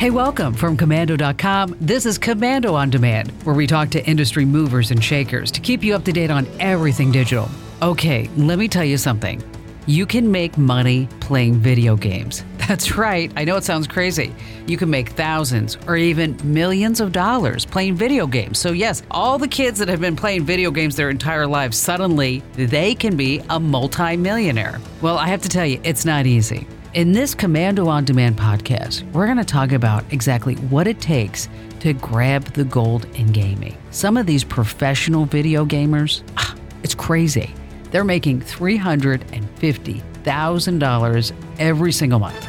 Hey, welcome from Komando.com. This is Komando on Demand, where we talk to industry movers and shakers to keep you up to date on everything digital. Okay, let me tell you something. You can make money playing video games. That's right, I know it sounds crazy. You can make thousands or even millions of dollars playing video games. So, yes, all the kids that have been playing video games their entire lives, suddenly they can be a multimillionaire. Well, I have to tell you, it's not easy. In this Komando on Demand podcast, we're going to talk about exactly what it takes to grab the gold in gaming. Some of these professional video gamers, ah, it's crazy. They're making $350,000 every single month.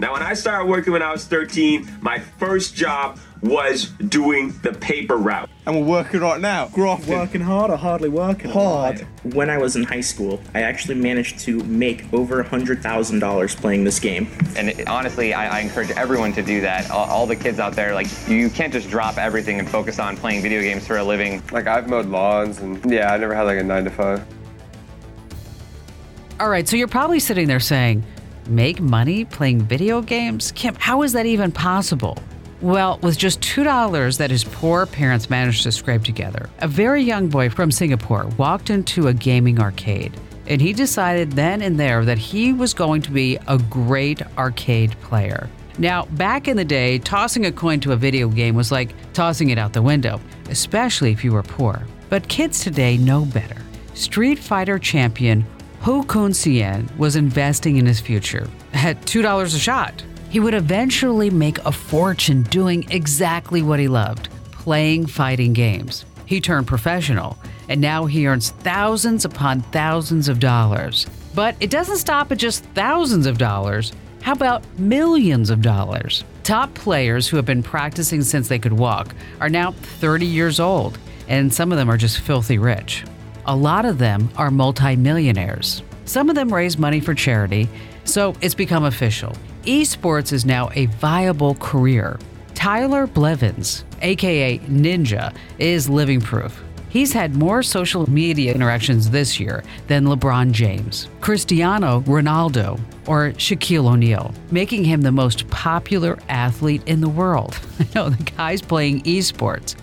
Now, when I started working when I was 13, my first job was doing the paper route. And we're working right now, grafting. Working hard or hardly working? Hard. When I was in high school, I actually managed to make over $100,000 playing this game. And it, honestly, I, I, encourage everyone to do that. All, all, the kids out there, like, you can't just drop everything and focus on playing video games for a living. Like, I've mowed lawns, and yeah, I never had like a nine to five. All right, so you're probably sitting there saying, make money playing video games? Kim, how is that even possible? Well, with just $2 that his poor parents managed to scrape together, a very young boy from Singapore walked into a gaming arcade. And he decided then and there that he was going to be a great arcade player. Now, back in the day, tossing a coin to a video game was like tossing it out the window, especially if you were poor. But kids today know better. Street Fighter champion Ho Kun Xian was investing in his future at $2 a shot. He would eventually make a fortune doing exactly what he loved playing fighting games. He turned professional, and now he earns thousands upon thousands of dollars. But it doesn't stop at just thousands of dollars. How about millions of dollars? Top players who have been practicing since they could walk are now 30 years old, and some of them are just filthy rich. A lot of them are multimillionaires. Some of them raise money for charity, so it's become official esports is now a viable career. Tyler Blevins, aka Ninja, is living proof. He's had more social media interactions this year than LeBron James, Cristiano Ronaldo, or Shaquille O'Neal, making him the most popular athlete in the world. I know the guy's playing esports.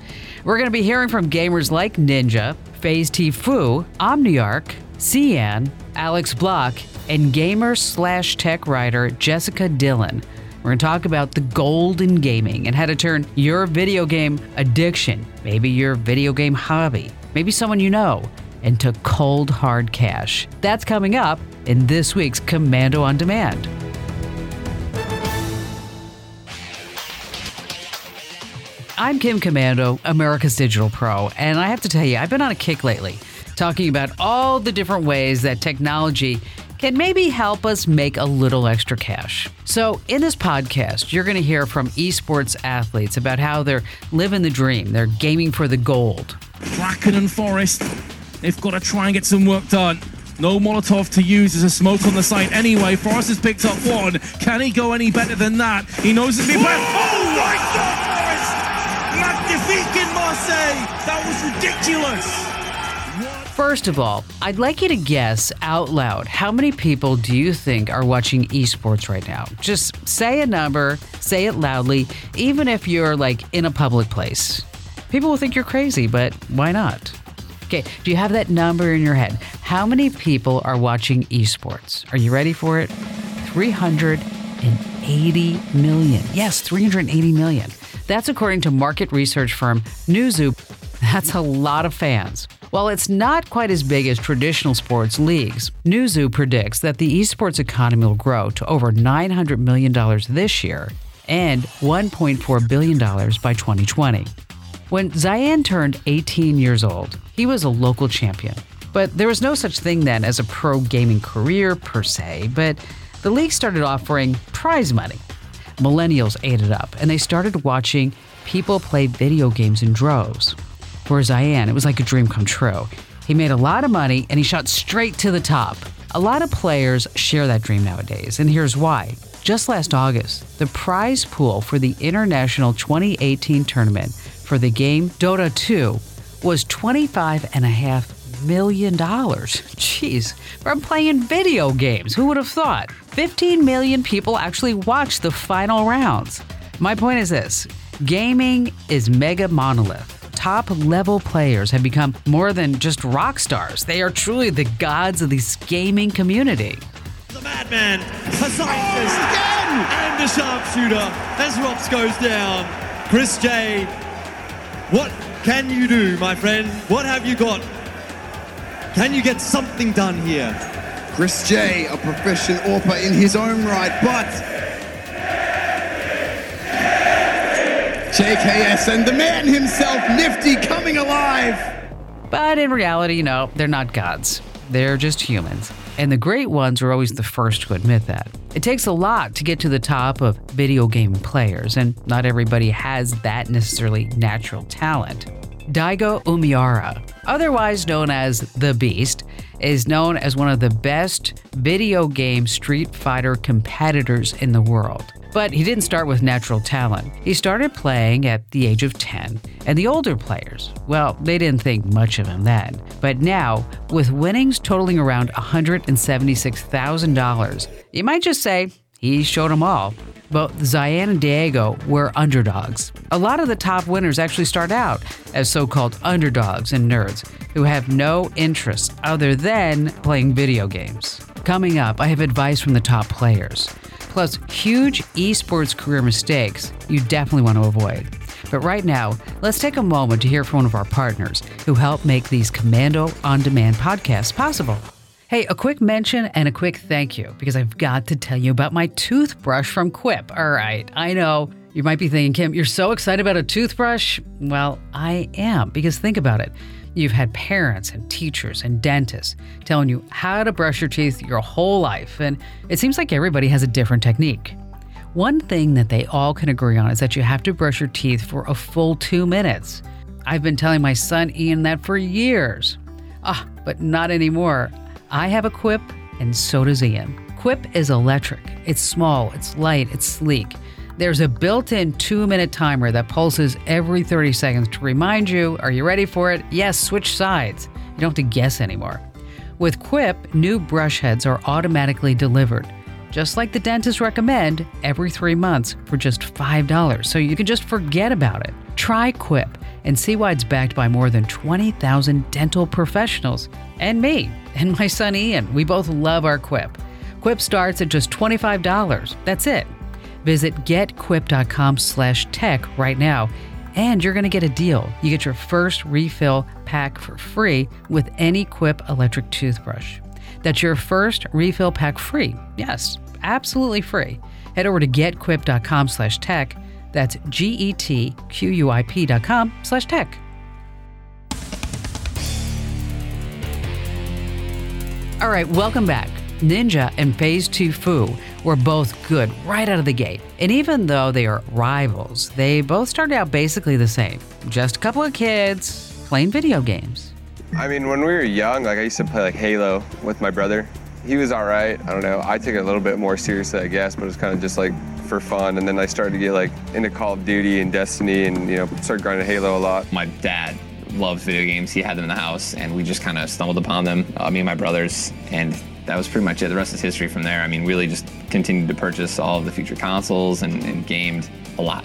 We're going to be hearing from gamers like Ninja, FaZe Tfue, Omniarch, Cian, Alex Block, and gamer slash tech writer Jessica Dillon. We're going to talk about the golden gaming and how to turn your video game addiction, maybe your video game hobby, maybe someone you know, into cold hard cash. That's coming up in this week's Komando on Demand. I'm Kim Komando, America's Digital Pro, and I have to tell you, I've been on a kick lately talking about all the different ways that technology can maybe help us make a little extra cash. So, in this podcast, you're going to hear from esports athletes about how they're living the dream, they're gaming for the gold. Kraken and Forest, they've got to try and get some work done. No Molotov to use as a smoke on the site anyway. Forrest has picked up one. Can he go any better than that? He knows it's been bad. Oh my God, Forrest! Magnifique in Marseille! That was ridiculous! First of all, I'd like you to guess out loud how many people do you think are watching esports right now? Just say a number, say it loudly, even if you're like in a public place. People will think you're crazy, but why not? Okay, do you have that number in your head? How many people are watching esports? Are you ready for it? 380 million. Yes, 380 million. That's according to market research firm Newzoo. That's a lot of fans. While it's not quite as big as traditional sports leagues, Newzoo predicts that the esports economy will grow to over $900 million this year and $1.4 billion by 2020. When Zayan turned 18 years old, he was a local champion. But there was no such thing then as a pro gaming career per se, but the league started offering prize money. Millennials ate it up, and they started watching people play video games in droves. For Zayan, it was like a dream come true. He made a lot of money and he shot straight to the top. A lot of players share that dream nowadays, and here's why. Just last August, the prize pool for the International 2018 tournament for the game Dota 2 was $25.5 million. Jeez, from playing video games. Who would have thought? 15 million people actually watched the final rounds. My point is this gaming is mega monolith. Top level players have become more than just rock stars. They are truly the gods of this gaming community. The madman, a scientist, oh, and a sharpshooter as Rops goes down. Chris J, what can you do, my friend? What have you got? Can you get something done here? Chris J, a proficient AWPer in his own right, but JKS and the man himself, Nifty, coming alive. But in reality, no, they're not gods. They're just humans. And the great ones are always the first to admit that. It takes a lot to get to the top of video game players, and not everybody has that necessarily natural talent. Daigo Umehara, otherwise known as The Beast, is known as one of the best video game Street Fighter competitors in the world. But he didn't start with natural talent. He started playing at the age of 10, and the older players, well, they didn't think much of him then. But now, with winnings totaling around $176,000, you might just say he showed them all. Both Zayan and Diego were underdogs. A lot of the top winners actually start out as so called underdogs and nerds who have no interest other than playing video games. Coming up, I have advice from the top players plus huge esports career mistakes you definitely want to avoid. But right now, let's take a moment to hear from one of our partners who help make these Komando on Demand podcasts possible. Hey, a quick mention and a quick thank you because I've got to tell you about my toothbrush from Quip. All right, I know you might be thinking, Kim, you're so excited about a toothbrush. Well, I am because think about it. You've had parents and teachers and dentists telling you how to brush your teeth your whole life, and it seems like everybody has a different technique. One thing that they all can agree on is that you have to brush your teeth for a full two minutes. I've been telling my son Ian that for years. Ah, but not anymore. I have a Quip, and so does Ian. Quip is electric. It's small, it's light, it's sleek. There's a built in two minute timer that pulses every 30 seconds to remind you are you ready for it? Yes, switch sides. You don't have to guess anymore. With Quip, new brush heads are automatically delivered, just like the dentists recommend, every three months for just $5, so you can just forget about it. Try Quip and see why it's backed by more than 20,000 dental professionals and me and my son Ian. We both love our Quip. Quip starts at just $25. That's it. Visit getquip.com slash tech right now, and you're going to get a deal. You get your first refill pack for free with any Quip electric toothbrush. That's your first refill pack free. Yes, absolutely free. Head over to getquip.com slash tech. That's G-E-T-Q-U-I-P dot com slash tech. All right, welcome back. Ninja and FaZe Tfue were both good right out of the gate. And even though they are rivals, they both started out basically the same. Just a couple of kids playing video games. I mean, when we were young, like I used to play like Halo with my brother. He was all right. I don't know. I took it a little bit more seriously, I guess, but it was kind of just like for fun. And then I started to get like into Call of Duty and Destiny, and you know, started grinding Halo a lot. My dad loved video games. He had them in the house, and we just kind of stumbled upon them, uh, me and my brothers, and that was pretty much it. The rest is history from there. I mean, really just continued to purchase all of the future consoles and, and gamed a lot.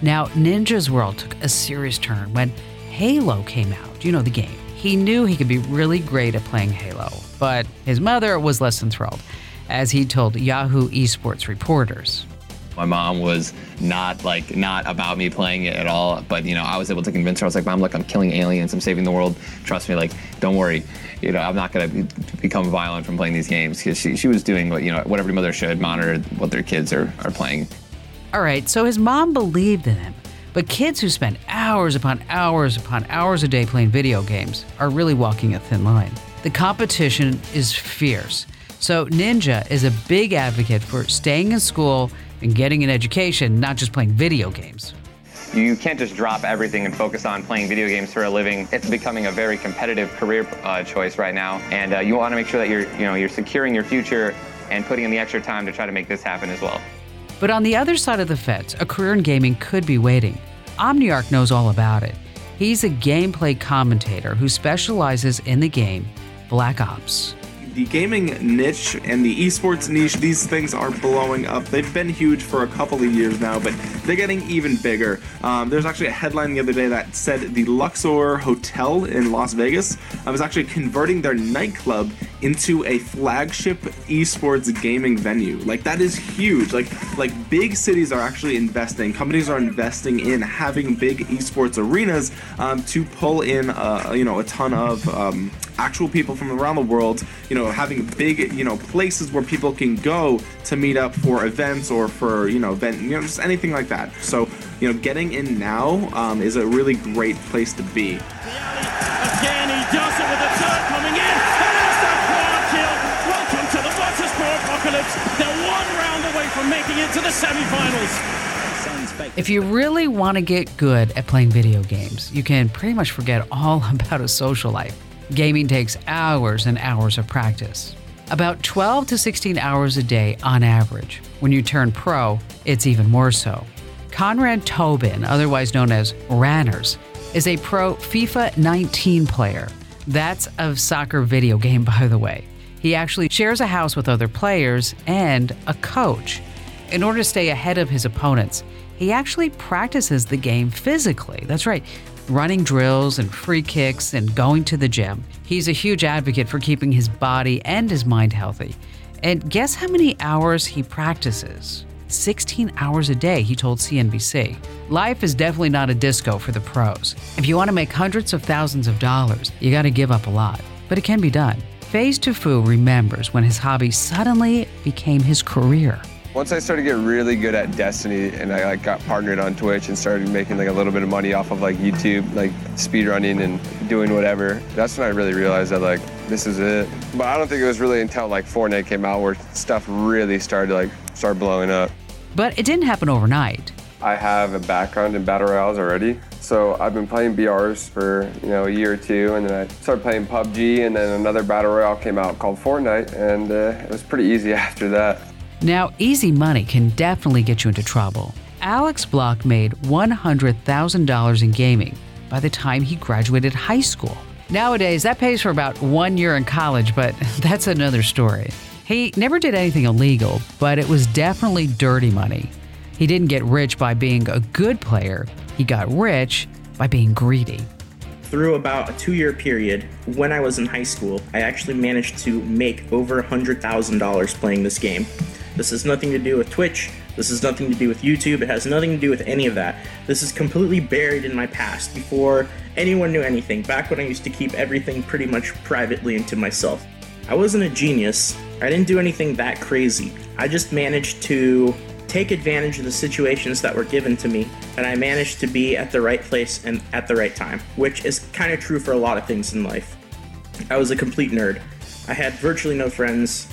Now, Ninja's world took a serious turn when Halo came out. You know the game. He knew he could be really great at playing Halo, but his mother was less than thrilled, as he told Yahoo Esports reporters. My mom was not like not about me playing it at all, but you know I was able to convince her. I was like, "Mom, look, I'm killing aliens. I'm saving the world. Trust me. Like, don't worry. You know, I'm not gonna be- become violent from playing these games." Because she she was doing what you know what every mother should monitor what their kids are are playing. All right, so his mom believed in him. But kids who spend hours upon hours upon hours a day playing video games are really walking a thin line. The competition is fierce. So, Ninja is a big advocate for staying in school and getting an education, not just playing video games. You can't just drop everything and focus on playing video games for a living. It's becoming a very competitive career uh, choice right now, and uh, you want to make sure that you're, you know, you're securing your future and putting in the extra time to try to make this happen as well. But on the other side of the fence, a career in gaming could be waiting. Omniarch knows all about it. He's a gameplay commentator who specializes in the game Black Ops. The gaming niche and the esports niche, these things are blowing up. They've been huge for a couple of years now, but they're getting even bigger. Um, there's actually a headline the other day that said the Luxor Hotel in Las Vegas uh, was actually converting their nightclub into a flagship esports gaming venue. Like that is huge. Like like big cities are actually investing. Companies are investing in having big esports arenas um, to pull in uh, you know a ton of um, actual people from around the world. You know having big you know places where people can go to meet up for events or for you know event you know just anything like that. So you know getting in now um, is a really great place to be. Again, he does it with a third coming in. And that's a quad kill. Welcome to the Motorsport Apocalypse. They're one round away from making it to the semi-finals. If you really want to get good at playing video games, you can pretty much forget all about a social life. Gaming takes hours and hours of practice. About 12 to 16 hours a day on average. When you turn pro, it's even more so. Conrad Tobin, otherwise known as Ranners, is a pro FIFA 19 player. That's a soccer video game, by the way. He actually shares a house with other players and a coach. In order to stay ahead of his opponents, he actually practices the game physically. That's right, running drills and free kicks and going to the gym. He's a huge advocate for keeping his body and his mind healthy. And guess how many hours he practices? 16 hours a day, he told CNBC. Life is definitely not a disco for the pros. If you want to make hundreds of thousands of dollars, you got to give up a lot. But it can be done. FaZe Tfue remembers when his hobby suddenly became his career. Once I started to get really good at Destiny and I like got partnered on Twitch and started making like a little bit of money off of like YouTube, like speedrunning and doing whatever, that's when I really realized that like this is it. But I don't think it was really until like Fortnite came out where stuff really started to like start blowing up. But it didn't happen overnight. I have a background in battle royales already. So I've been playing BRs for you know a year or two, and then I started playing PUBG, and then another battle royale came out called Fortnite, and uh, it was pretty easy after that. Now, easy money can definitely get you into trouble. Alex Block made $100,000 in gaming by the time he graduated high school. Nowadays, that pays for about one year in college, but that's another story. He never did anything illegal, but it was definitely dirty money. He didn't get rich by being a good player, he got rich by being greedy. Through about a two year period, when I was in high school, I actually managed to make over $100,000 playing this game. This has nothing to do with Twitch. This has nothing to do with YouTube. It has nothing to do with any of that. This is completely buried in my past before anyone knew anything, back when I used to keep everything pretty much privately into myself. I wasn't a genius. I didn't do anything that crazy. I just managed to take advantage of the situations that were given to me, and I managed to be at the right place and at the right time, which is kind of true for a lot of things in life. I was a complete nerd. I had virtually no friends.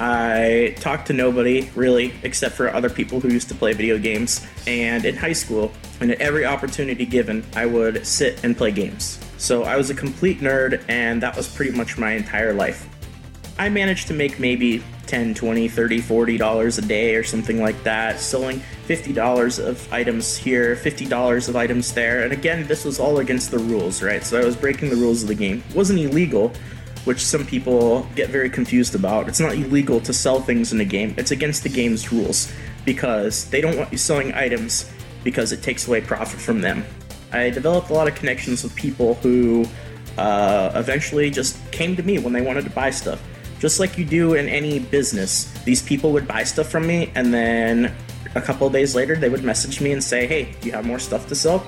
I talked to nobody really, except for other people who used to play video games. And in high school, and at every opportunity given, I would sit and play games. So I was a complete nerd, and that was pretty much my entire life. I managed to make maybe 10, 20, 30, 40 dollars a day or something like that, selling 50 dollars of items here, 50 dollars of items there. And again, this was all against the rules, right? So I was breaking the rules of the game. It wasn't illegal, which some people get very confused about. It's not illegal to sell things in a game. It's against the game's rules because they don't want you selling items because it takes away profit from them. I developed a lot of connections with people who uh, eventually just came to me when they wanted to buy stuff just like you do in any business. These people would buy stuff from me, and then a couple days later, they would message me and say, Hey, do you have more stuff to sell?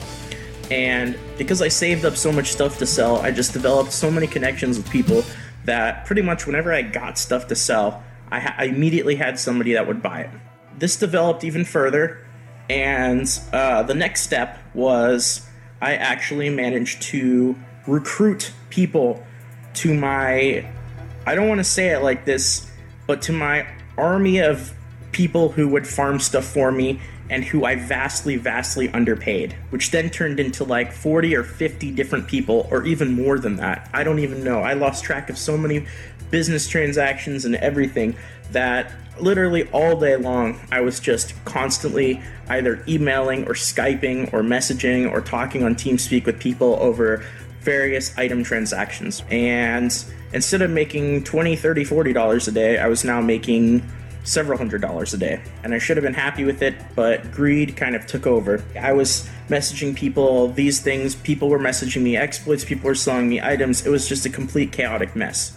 And because I saved up so much stuff to sell, I just developed so many connections with people that pretty much whenever I got stuff to sell, I, ha- I immediately had somebody that would buy it. This developed even further, and uh, the next step was I actually managed to recruit people to my I don't want to say it like this, but to my army of people who would farm stuff for me and who I vastly, vastly underpaid, which then turned into like 40 or 50 different people, or even more than that. I don't even know. I lost track of so many business transactions and everything that literally all day long I was just constantly either emailing or Skyping or messaging or talking on TeamSpeak with people over various item transactions. And instead of making 20, 30, 40 dollars a day, I was now making several hundred dollars a day. And I should have been happy with it, but greed kind of took over. I was messaging people these things, people were messaging me exploits, people were selling me items. It was just a complete chaotic mess.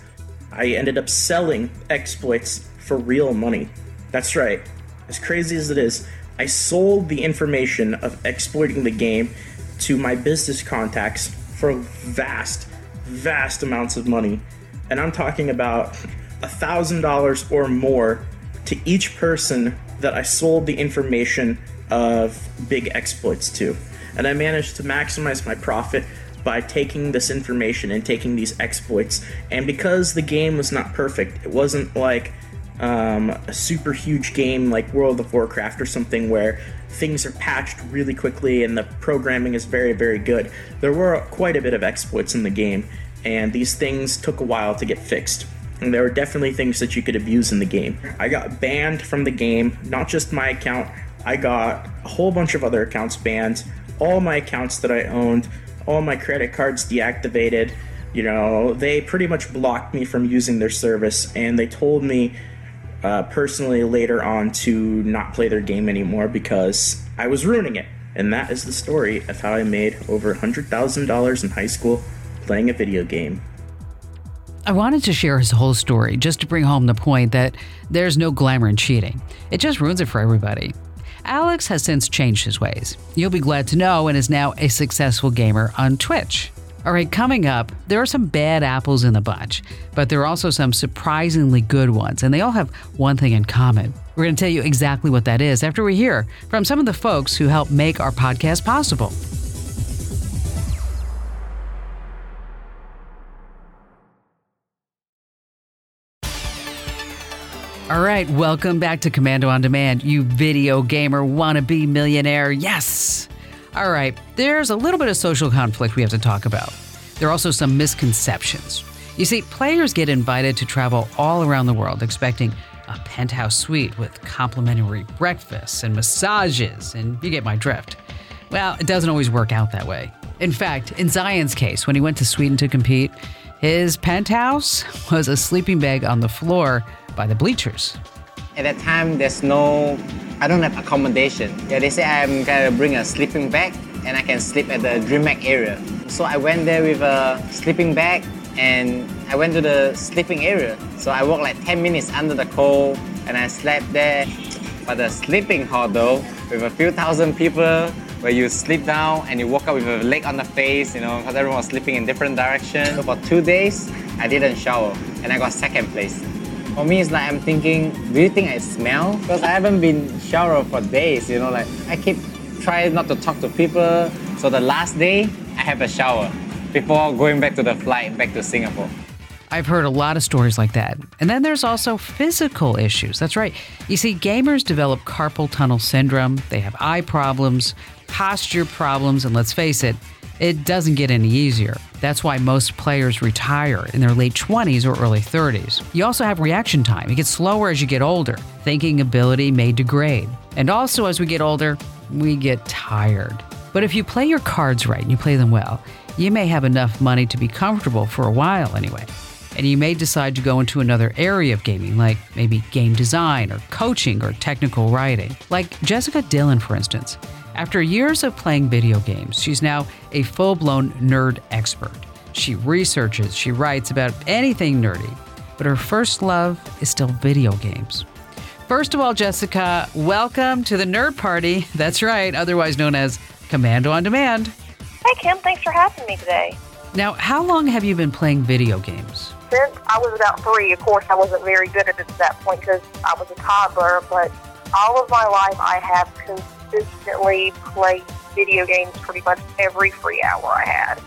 I ended up selling exploits for real money. That's right. As crazy as it is, I sold the information of exploiting the game to my business contacts for vast, vast amounts of money. And I'm talking about $1,000 or more to each person that I sold the information of big exploits to. And I managed to maximize my profit by taking this information and taking these exploits. And because the game was not perfect, it wasn't like um, a super huge game like World of Warcraft or something where things are patched really quickly and the programming is very, very good. There were quite a bit of exploits in the game, and these things took a while to get fixed. And there were definitely things that you could abuse in the game. I got banned from the game, not just my account, I got a whole bunch of other accounts banned, all my accounts that I owned, all my credit cards deactivated. You know, they pretty much blocked me from using their service, and they told me uh, personally later on to not play their game anymore because I was ruining it. And that is the story of how I made over $100,000 in high school playing a video game. I wanted to share his whole story just to bring home the point that there's no glamour in cheating. It just ruins it for everybody. Alex has since changed his ways. You'll be glad to know and is now a successful gamer on Twitch. All right, coming up, there are some bad apples in the bunch, but there are also some surprisingly good ones, and they all have one thing in common. We're going to tell you exactly what that is after we hear from some of the folks who help make our podcast possible. All right, welcome back to Komando on Demand, you video gamer wannabe millionaire. Yes! All right, there's a little bit of social conflict we have to talk about. There are also some misconceptions. You see, players get invited to travel all around the world expecting a penthouse suite with complimentary breakfasts and massages, and you get my drift. Well, it doesn't always work out that way. In fact, in Zion's case, when he went to Sweden to compete, his penthouse was a sleeping bag on the floor by the bleachers. At that time, there's no, I don't have accommodation. Yeah, they say I'm gonna bring a sleeping bag and I can sleep at the DreamHack area. So I went there with a sleeping bag and I went to the sleeping area. So I walked like 10 minutes under the cold and I slept there. But the sleeping hall though, with a few thousand people, where you sleep down and you woke up with a leg on the face, you know, because everyone was sleeping in different directions. So for two days, I didn't shower and I got second place. For me, it's like I'm thinking, do you think I smell? Because I haven't been showered for days, you know, like I keep trying not to talk to people. So the last day, I have a shower before going back to the flight back to Singapore. I've heard a lot of stories like that. And then there's also physical issues. That's right. You see, gamers develop carpal tunnel syndrome, they have eye problems, posture problems, and let's face it, it doesn't get any easier. That's why most players retire in their late 20s or early 30s. You also have reaction time. It gets slower as you get older. Thinking ability may degrade. And also, as we get older, we get tired. But if you play your cards right and you play them well, you may have enough money to be comfortable for a while anyway. And you may decide to go into another area of gaming, like maybe game design or coaching or technical writing. Like Jessica Dillon, for instance. After years of playing video games, she's now a full blown nerd expert. She researches, she writes about anything nerdy, but her first love is still video games. First of all, Jessica, welcome to the Nerd Party. That's right, otherwise known as Komando on Demand. Hey, Kim, thanks for having me today. Now, how long have you been playing video games? Since I was about three, of course, I wasn't very good at it at that point because I was a toddler, but all of my life I have consistently played video games pretty much every free hour I had.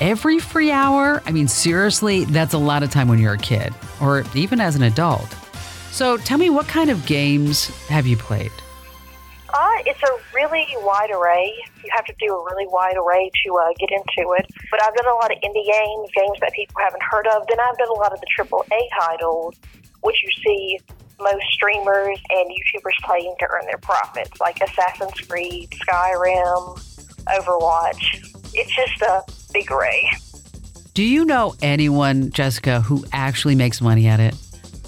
Every free hour? I mean, seriously, that's a lot of time when you're a kid, or even as an adult. So tell me, what kind of games have you played? Uh, it's a really wide array. You have to do a really wide array to uh, get into it. But I've done a lot of indie games, games that people haven't heard of. Then I've done a lot of the AAA titles, which you see most streamers and YouTubers playing to earn their profits, like Assassin's Creed, Skyrim, Overwatch. It's just a big array. Do you know anyone, Jessica, who actually makes money at it?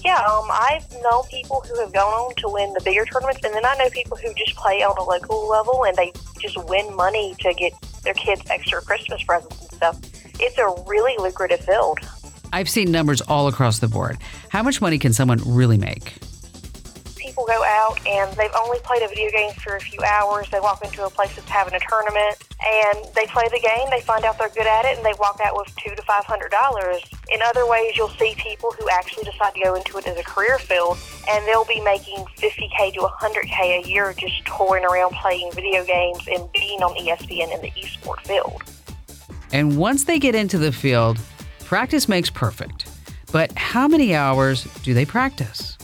Yeah, um, I've known people who have gone on to win the bigger tournaments, and then I know people who just play on a local level and they just win money to get their kids extra Christmas presents and stuff. It's a really lucrative field. I've seen numbers all across the board. How much money can someone really make? People go out and they've only played a video game for a few hours. They walk into a place that's having a tournament and they play the game. They find out they're good at it and they walk out with two to five hundred dollars. In other ways, you'll see people who actually decide to go into it as a career field and they'll be making 50k to 100k a year just touring around playing video games and being on ESPN in the esport field. And once they get into the field, practice makes perfect. But how many hours do they practice?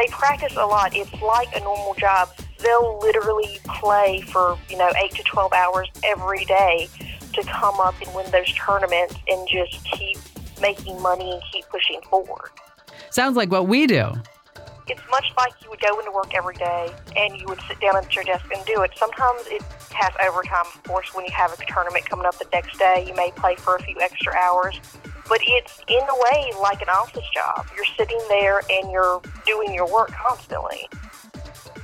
They practice a lot. It's like a normal job. They'll literally play for, you know, 8 to 12 hours every day to come up and win those tournaments and just keep making money and keep pushing forward. Sounds like what we do. It's much like you would go into work every day and you would sit down at your desk and do it. Sometimes it has overtime, of course, when you have a tournament coming up the next day. You may play for a few extra hours. But it's in a way like an office job. You're sitting there and you're doing your work constantly.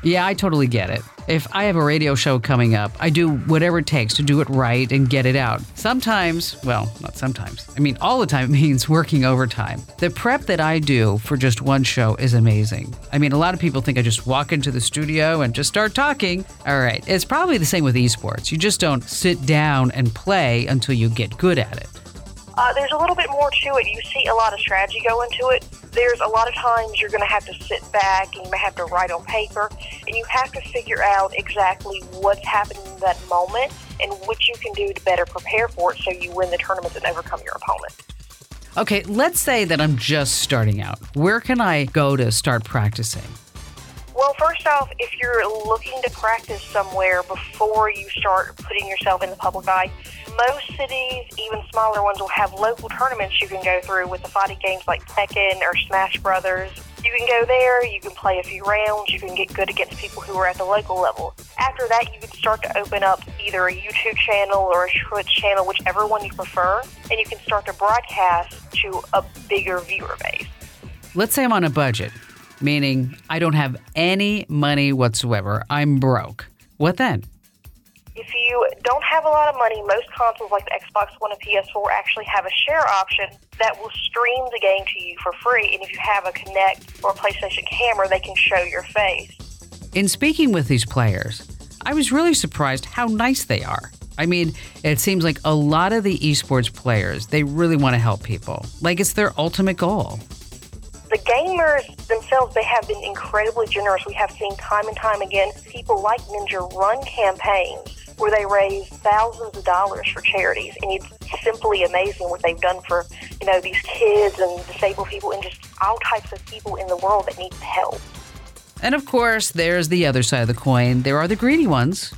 Yeah, I totally get it. If I have a radio show coming up, I do whatever it takes to do it right and get it out. Sometimes, well, not sometimes, I mean, all the time means working overtime. The prep that I do for just one show is amazing. I mean, a lot of people think I just walk into the studio and just start talking. All right, it's probably the same with esports. You just don't sit down and play until you get good at it. Uh, there's a little bit more to it. You see a lot of strategy go into it. There's a lot of times you're going to have to sit back and you may have to write on paper, and you have to figure out exactly what's happening in that moment and what you can do to better prepare for it so you win the tournament and overcome your opponent. Okay, let's say that I'm just starting out. Where can I go to start practicing? Well, first off, if you're looking to practice somewhere before you start putting yourself in the public eye, most cities, even smaller ones, will have local tournaments you can go through with the fighting games like Tekken or Smash Brothers. You can go there, you can play a few rounds, you can get good against people who are at the local level. After that, you can start to open up either a YouTube channel or a Twitch channel, whichever one you prefer, and you can start to broadcast to a bigger viewer base. Let's say I'm on a budget, meaning I don't have any money whatsoever. I'm broke. What then? If you don't have a lot of money, most consoles like the Xbox One and PS4 actually have a share option that will stream the game to you for free. And if you have a Kinect or a PlayStation camera, they can show your face. In speaking with these players, I was really surprised how nice they are. I mean, it seems like a lot of the esports players, they really want to help people. Like it's their ultimate goal. The gamers themselves, they have been incredibly generous. We have seen time and time again people like Ninja run campaigns where they raise thousands of dollars for charities, and it's simply amazing what they've done for you know these kids and disabled people and just all types of people in the world that need help. And of course, there's the other side of the coin. There are the greedy ones.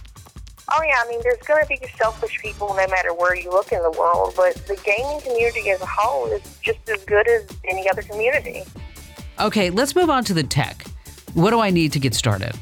Oh yeah, I mean, there's going to be selfish people no matter where you look in the world, but the gaming community as a whole is just as good as any other community. Okay, let's move on to the tech. What do I need to get started?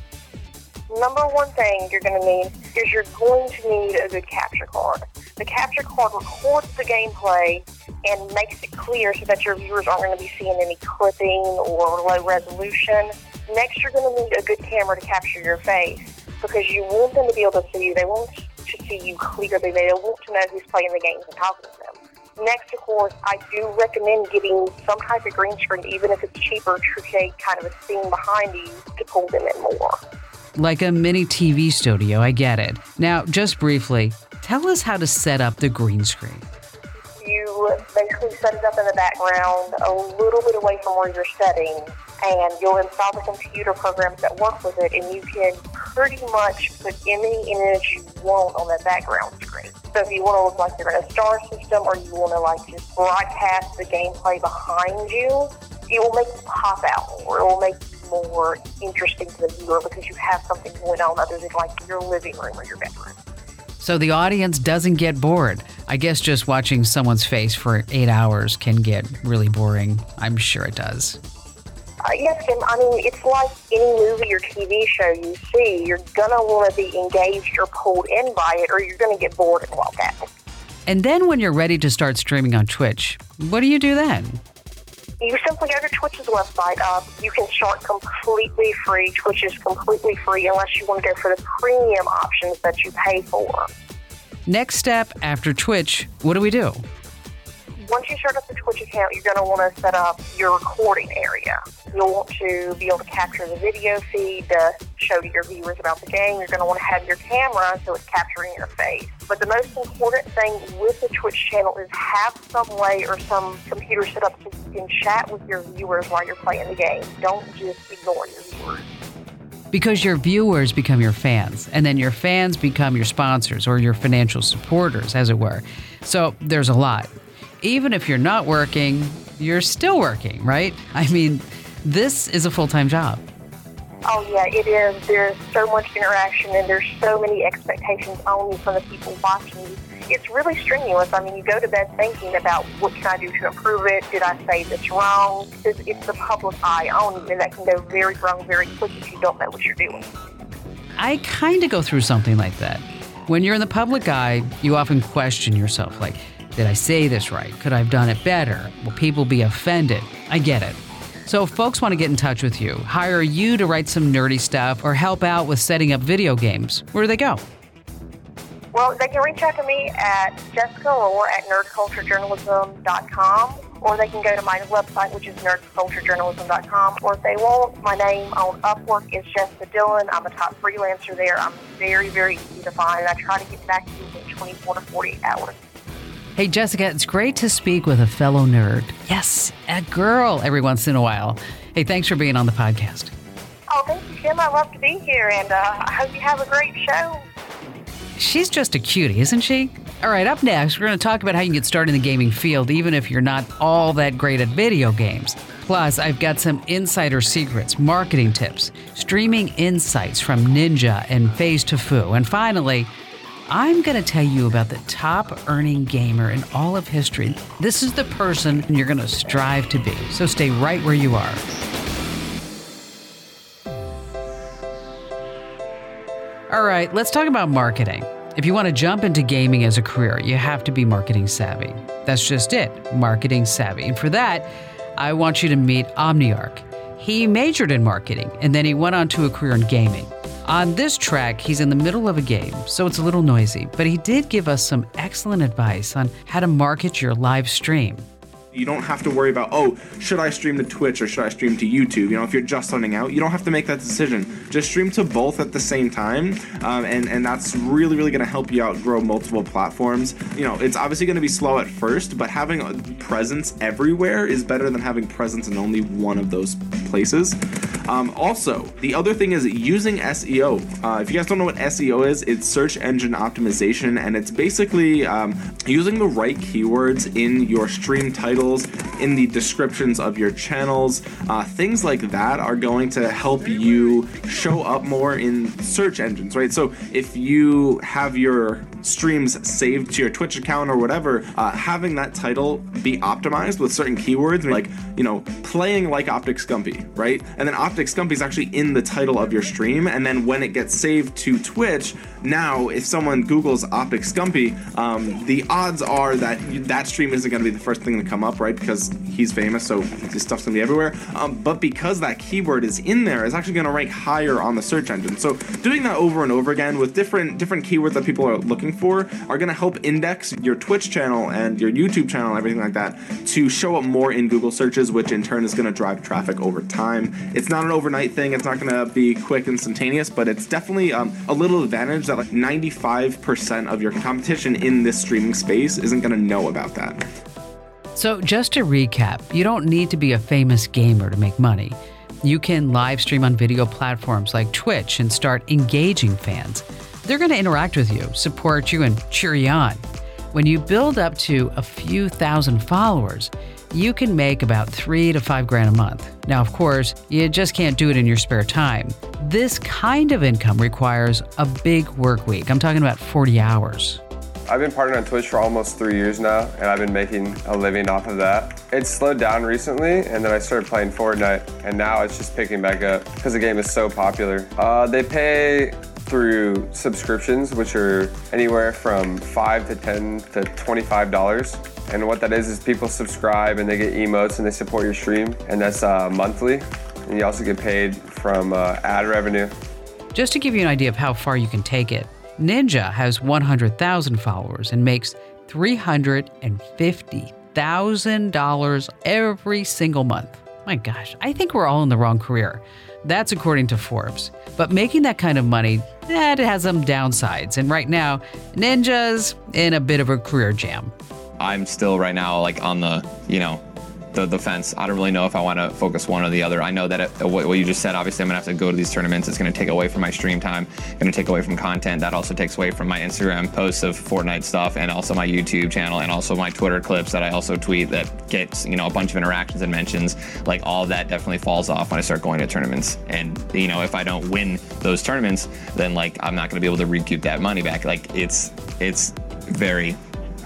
Number one thing you're going to need is you're going to need a good capture card. The capture card records the gameplay and makes it clear so that your viewers aren't going to be seeing any clipping or low resolution. Next, you're going to need a good camera to capture your face because you want them to be able to see you. They want to see you clearly. They want to know who's playing the games and talking to them. Next, of course, I do recommend getting some type of green screen, even if it's cheaper, to create kind of a scene behind you to pull them in more. Like a mini TV studio, I get it. Now, just briefly, tell us how to set up the green screen. You basically set it up in the background a little bit away from where you're setting, and you'll install the computer programs that work with it, and you can pretty much put any image you want on that background screen. So if you want to look like you're in a star system, or you want to like just broadcast the gameplay behind you, it will make pop out, or it will make more interesting to the viewer because you have something going on other than like your living room or your bedroom. So the audience doesn't get bored. I guess just watching someone's face for eight hours can get really boring. I'm sure it does. Uh, yes, Kim. I mean, it's like any movie or TV show you see. You're gonna want to be engaged or pulled in by it, or you're gonna get bored and walk out. And then when you're ready to start streaming on Twitch, what do you do then? You simply go to Twitch's website. Uh, you can start completely free. Twitch is completely free unless you want to go for the premium options that you pay for. Next step after Twitch, what do we do? Once you start up the Twitch account, you're going to want to set up your recording area. You'll want to be able to capture the video feed to show to your viewers about the game. You're going to want to have your camera so it's capturing your face. But the most important thing with the Twitch channel is have some way or some computer set up so you can chat with your viewers while you're playing the game. Don't just ignore your viewers. Because your viewers become your fans, and then your fans become your sponsors or your financial supporters, as it were. So there's a lot. Even if you're not working, you're still working, right? I mean, this is a full time job. Oh yeah, it is. There's so much interaction and there's so many expectations on you from the people watching you. It's really strenuous. I mean, you go to bed thinking about what can I do to improve it? Did I say this wrong? It's, it's the public eye on you, and that can go very wrong very quick if you don't know what you're doing. I kind of go through something like that. When you're in the public eye, you often question yourself like, did I say this right? Could I have done it better? Will people be offended? I get it. So, if folks want to get in touch with you, hire you to write some nerdy stuff, or help out with setting up video games, where do they go? Well, they can reach out to me at Jessica or at nerdculturejournalism.com, or they can go to my website, which is nerdculturejournalism.com, or if they want, my name on Upwork is Jessica Dillon. I'm a top freelancer there. I'm very, very easy to find, and I try to get back to you in 24 to 48 hours. Hey, Jessica, it's great to speak with a fellow nerd. Yes, a girl every once in a while. Hey, thanks for being on the podcast. Oh, thank you, Kim. I love to be here, and uh, I hope you have a great show. She's just a cutie, isn't she? All right, up next, we're going to talk about how you can get started in the gaming field, even if you're not all that great at video games. Plus, I've got some insider secrets, marketing tips, streaming insights from Ninja and FaZe Tfue. And finally, I'm going to tell you about the top earning gamer in all of history. This is the person you're going to strive to be. So stay right where you are. All right, let's talk about marketing. If you want to jump into gaming as a career, you have to be marketing savvy. That's just it, marketing savvy. And for that, I want you to meet Omniarch. He majored in marketing and then he went on to a career in gaming. On this track, he's in the middle of a game, so it's a little noisy, but he did give us some excellent advice on how to market your live stream. You don't have to worry about, oh, should I stream to Twitch or should I stream to YouTube? You know, if you're just starting out, you don't have to make that decision. Just stream to both at the same time, um, and and that's really really going to help you out grow multiple platforms. You know, it's obviously going to be slow at first, but having a presence everywhere is better than having presence in only one of those places. Um, also, the other thing is using SEO. Uh, if you guys don't know what SEO is, it's search engine optimization, and it's basically um, using the right keywords in your stream titles, in the descriptions of your channels. Uh, things like that are going to help you show up more in search engines, right? So if you have your streams saved to your Twitch account or whatever, uh, having that title be optimized with certain keywords, like, you know, playing like Optic Scumpy, right? And then Optic Scumpy is actually in the title of your stream. And then when it gets saved to Twitch, now if someone Googles Optic Scumpy, um, the odds are that that stream isn't going to be the first thing to come up, right? Because he's famous, so his stuff's going to be everywhere. Um, but because that keyword is in there, it's actually going to rank higher on the search engine. So doing that over and over again with different different keywords that people are looking for are going to help index your Twitch channel and your YouTube channel everything like that to show up more in Google searches, which in turn is going to drive traffic over time. It's not an overnight thing. It's not going to be quick, instantaneous, but it's definitely um, a little advantage that like 95% of your competition in this streaming space isn't going to know about that. So, just to recap, you don't need to be a famous gamer to make money. You can live stream on video platforms like Twitch and start engaging fans. They're going to interact with you, support you, and cheer you on. When you build up to a few thousand followers, you can make about three to five grand a month. Now, of course, you just can't do it in your spare time. This kind of income requires a big work week. I'm talking about 40 hours. I've been partnered on Twitch for almost three years now, and I've been making a living off of that. It slowed down recently, and then I started playing Fortnite, and now it's just picking back up because the game is so popular. Uh, they pay through subscriptions, which are anywhere from five to ten to twenty-five dollars. And what that is is people subscribe and they get emotes and they support your stream, and that's uh, monthly. And you also get paid from uh, ad revenue. Just to give you an idea of how far you can take it, Ninja has 100,000 followers and makes $350,000 every single month. My gosh, I think we're all in the wrong career. That's according to Forbes. But making that kind of money, that has some downsides. And right now, Ninja's in a bit of a career jam. I'm still right now like on the, you know, the, the fence. I don't really know if I want to focus one or the other. I know that it, what, you just said, obviously, I'm going to have to go to these tournaments. It's going to take away from my stream time, going to take away from content. That also takes away from my Instagram posts of Fortnite stuff and also my YouTube channel and also my Twitter clips that I also tweet that gets, you know, a bunch of interactions and mentions. Like all that definitely falls off when I start going to tournaments. And, you know, if I don't win those tournaments, then like I'm not going to be able to recoup that money back. Like it's, it's very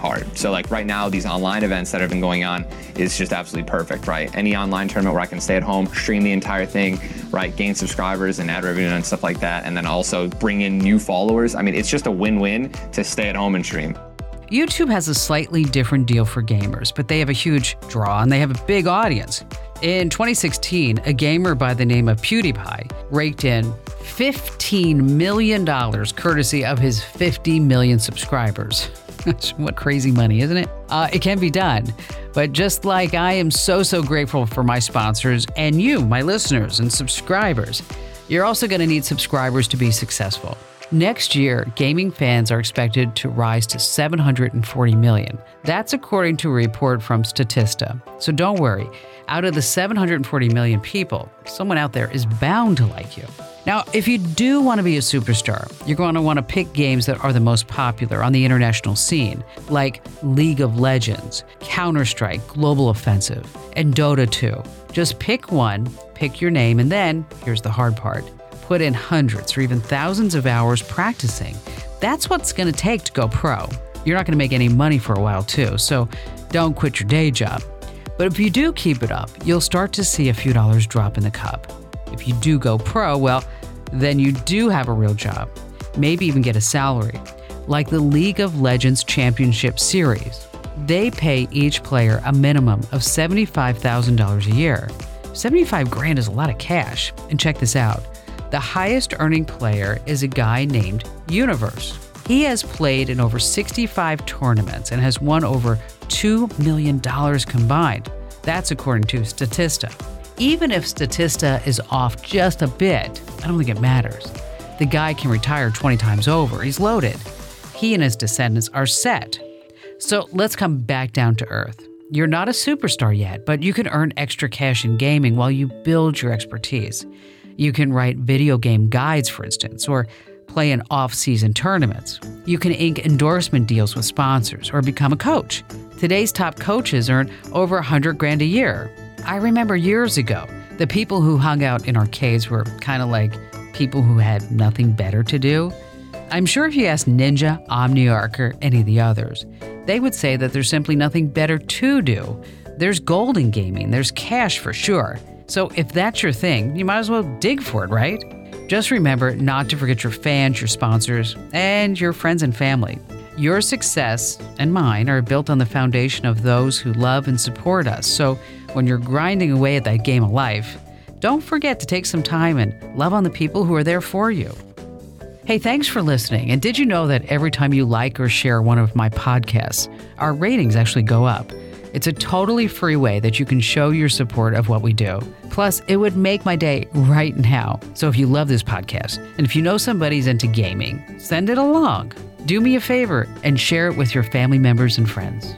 hard. So like right now, these online events that have been going on is just absolutely perfect, right? Any online tournament where I can stay at home, stream the entire thing, right? Gain subscribers and ad revenue and stuff like that, and then also bring in new followers. I mean, it's just a win-win to stay at home and stream. YouTube has a slightly different deal for gamers, but they have a huge draw and they have a big audience. In 2016, a gamer by the name of PewDiePie raked in $15 million courtesy of his 50 million subscribers. What crazy money, isn't it? Uh, it can be done. But just like I am so, so grateful for my sponsors and you, my listeners and subscribers, you're also going to need subscribers to be successful. Next year, gaming fans are expected to rise to 740 million. That's according to a report from Statista. So don't worry, out of the 740 million people, someone out there is bound to like you. Now, if you do want to be a superstar, you're going to want to pick games that are the most popular on the international scene, like League of Legends, Counter Strike, Global Offensive, and Dota 2. Just pick one, pick your name, and then, here's the hard part put in hundreds or even thousands of hours practicing. That's what's going to take to go pro. You're not going to make any money for a while, too, so don't quit your day job. But if you do keep it up, you'll start to see a few dollars drop in the cup. If you do go pro, well, then you do have a real job, maybe even get a salary, like the League of Legends Championship Series. They pay each player a minimum of $75,000 a year. 75 grand is a lot of cash. And check this out. The highest earning player is a guy named Universe. He has played in over 65 tournaments and has won over $2 million combined. That's according to Statista. Even if Statista is off just a bit, I don't think it matters. The guy can retire 20 times over. He's loaded. He and his descendants are set. So let's come back down to earth. You're not a superstar yet, but you can earn extra cash in gaming while you build your expertise. You can write video game guides, for instance, or play in off season tournaments. You can ink endorsement deals with sponsors or become a coach. Today's top coaches earn over 100 grand a year. I remember years ago, the people who hung out in arcades were kind of like people who had nothing better to do. I'm sure if you asked Ninja, Omniarch, or any of the others, they would say that there's simply nothing better to do. There's gold in gaming, there's cash for sure. So if that's your thing, you might as well dig for it, right? Just remember not to forget your fans, your sponsors, and your friends and family. Your success and mine are built on the foundation of those who love and support us. So when you're grinding away at that game of life, don't forget to take some time and love on the people who are there for you. Hey, thanks for listening. And did you know that every time you like or share one of my podcasts, our ratings actually go up? It's a totally free way that you can show your support of what we do. Plus, it would make my day right now. So if you love this podcast, and if you know somebody's into gaming, send it along. Do me a favor and share it with your family members and friends.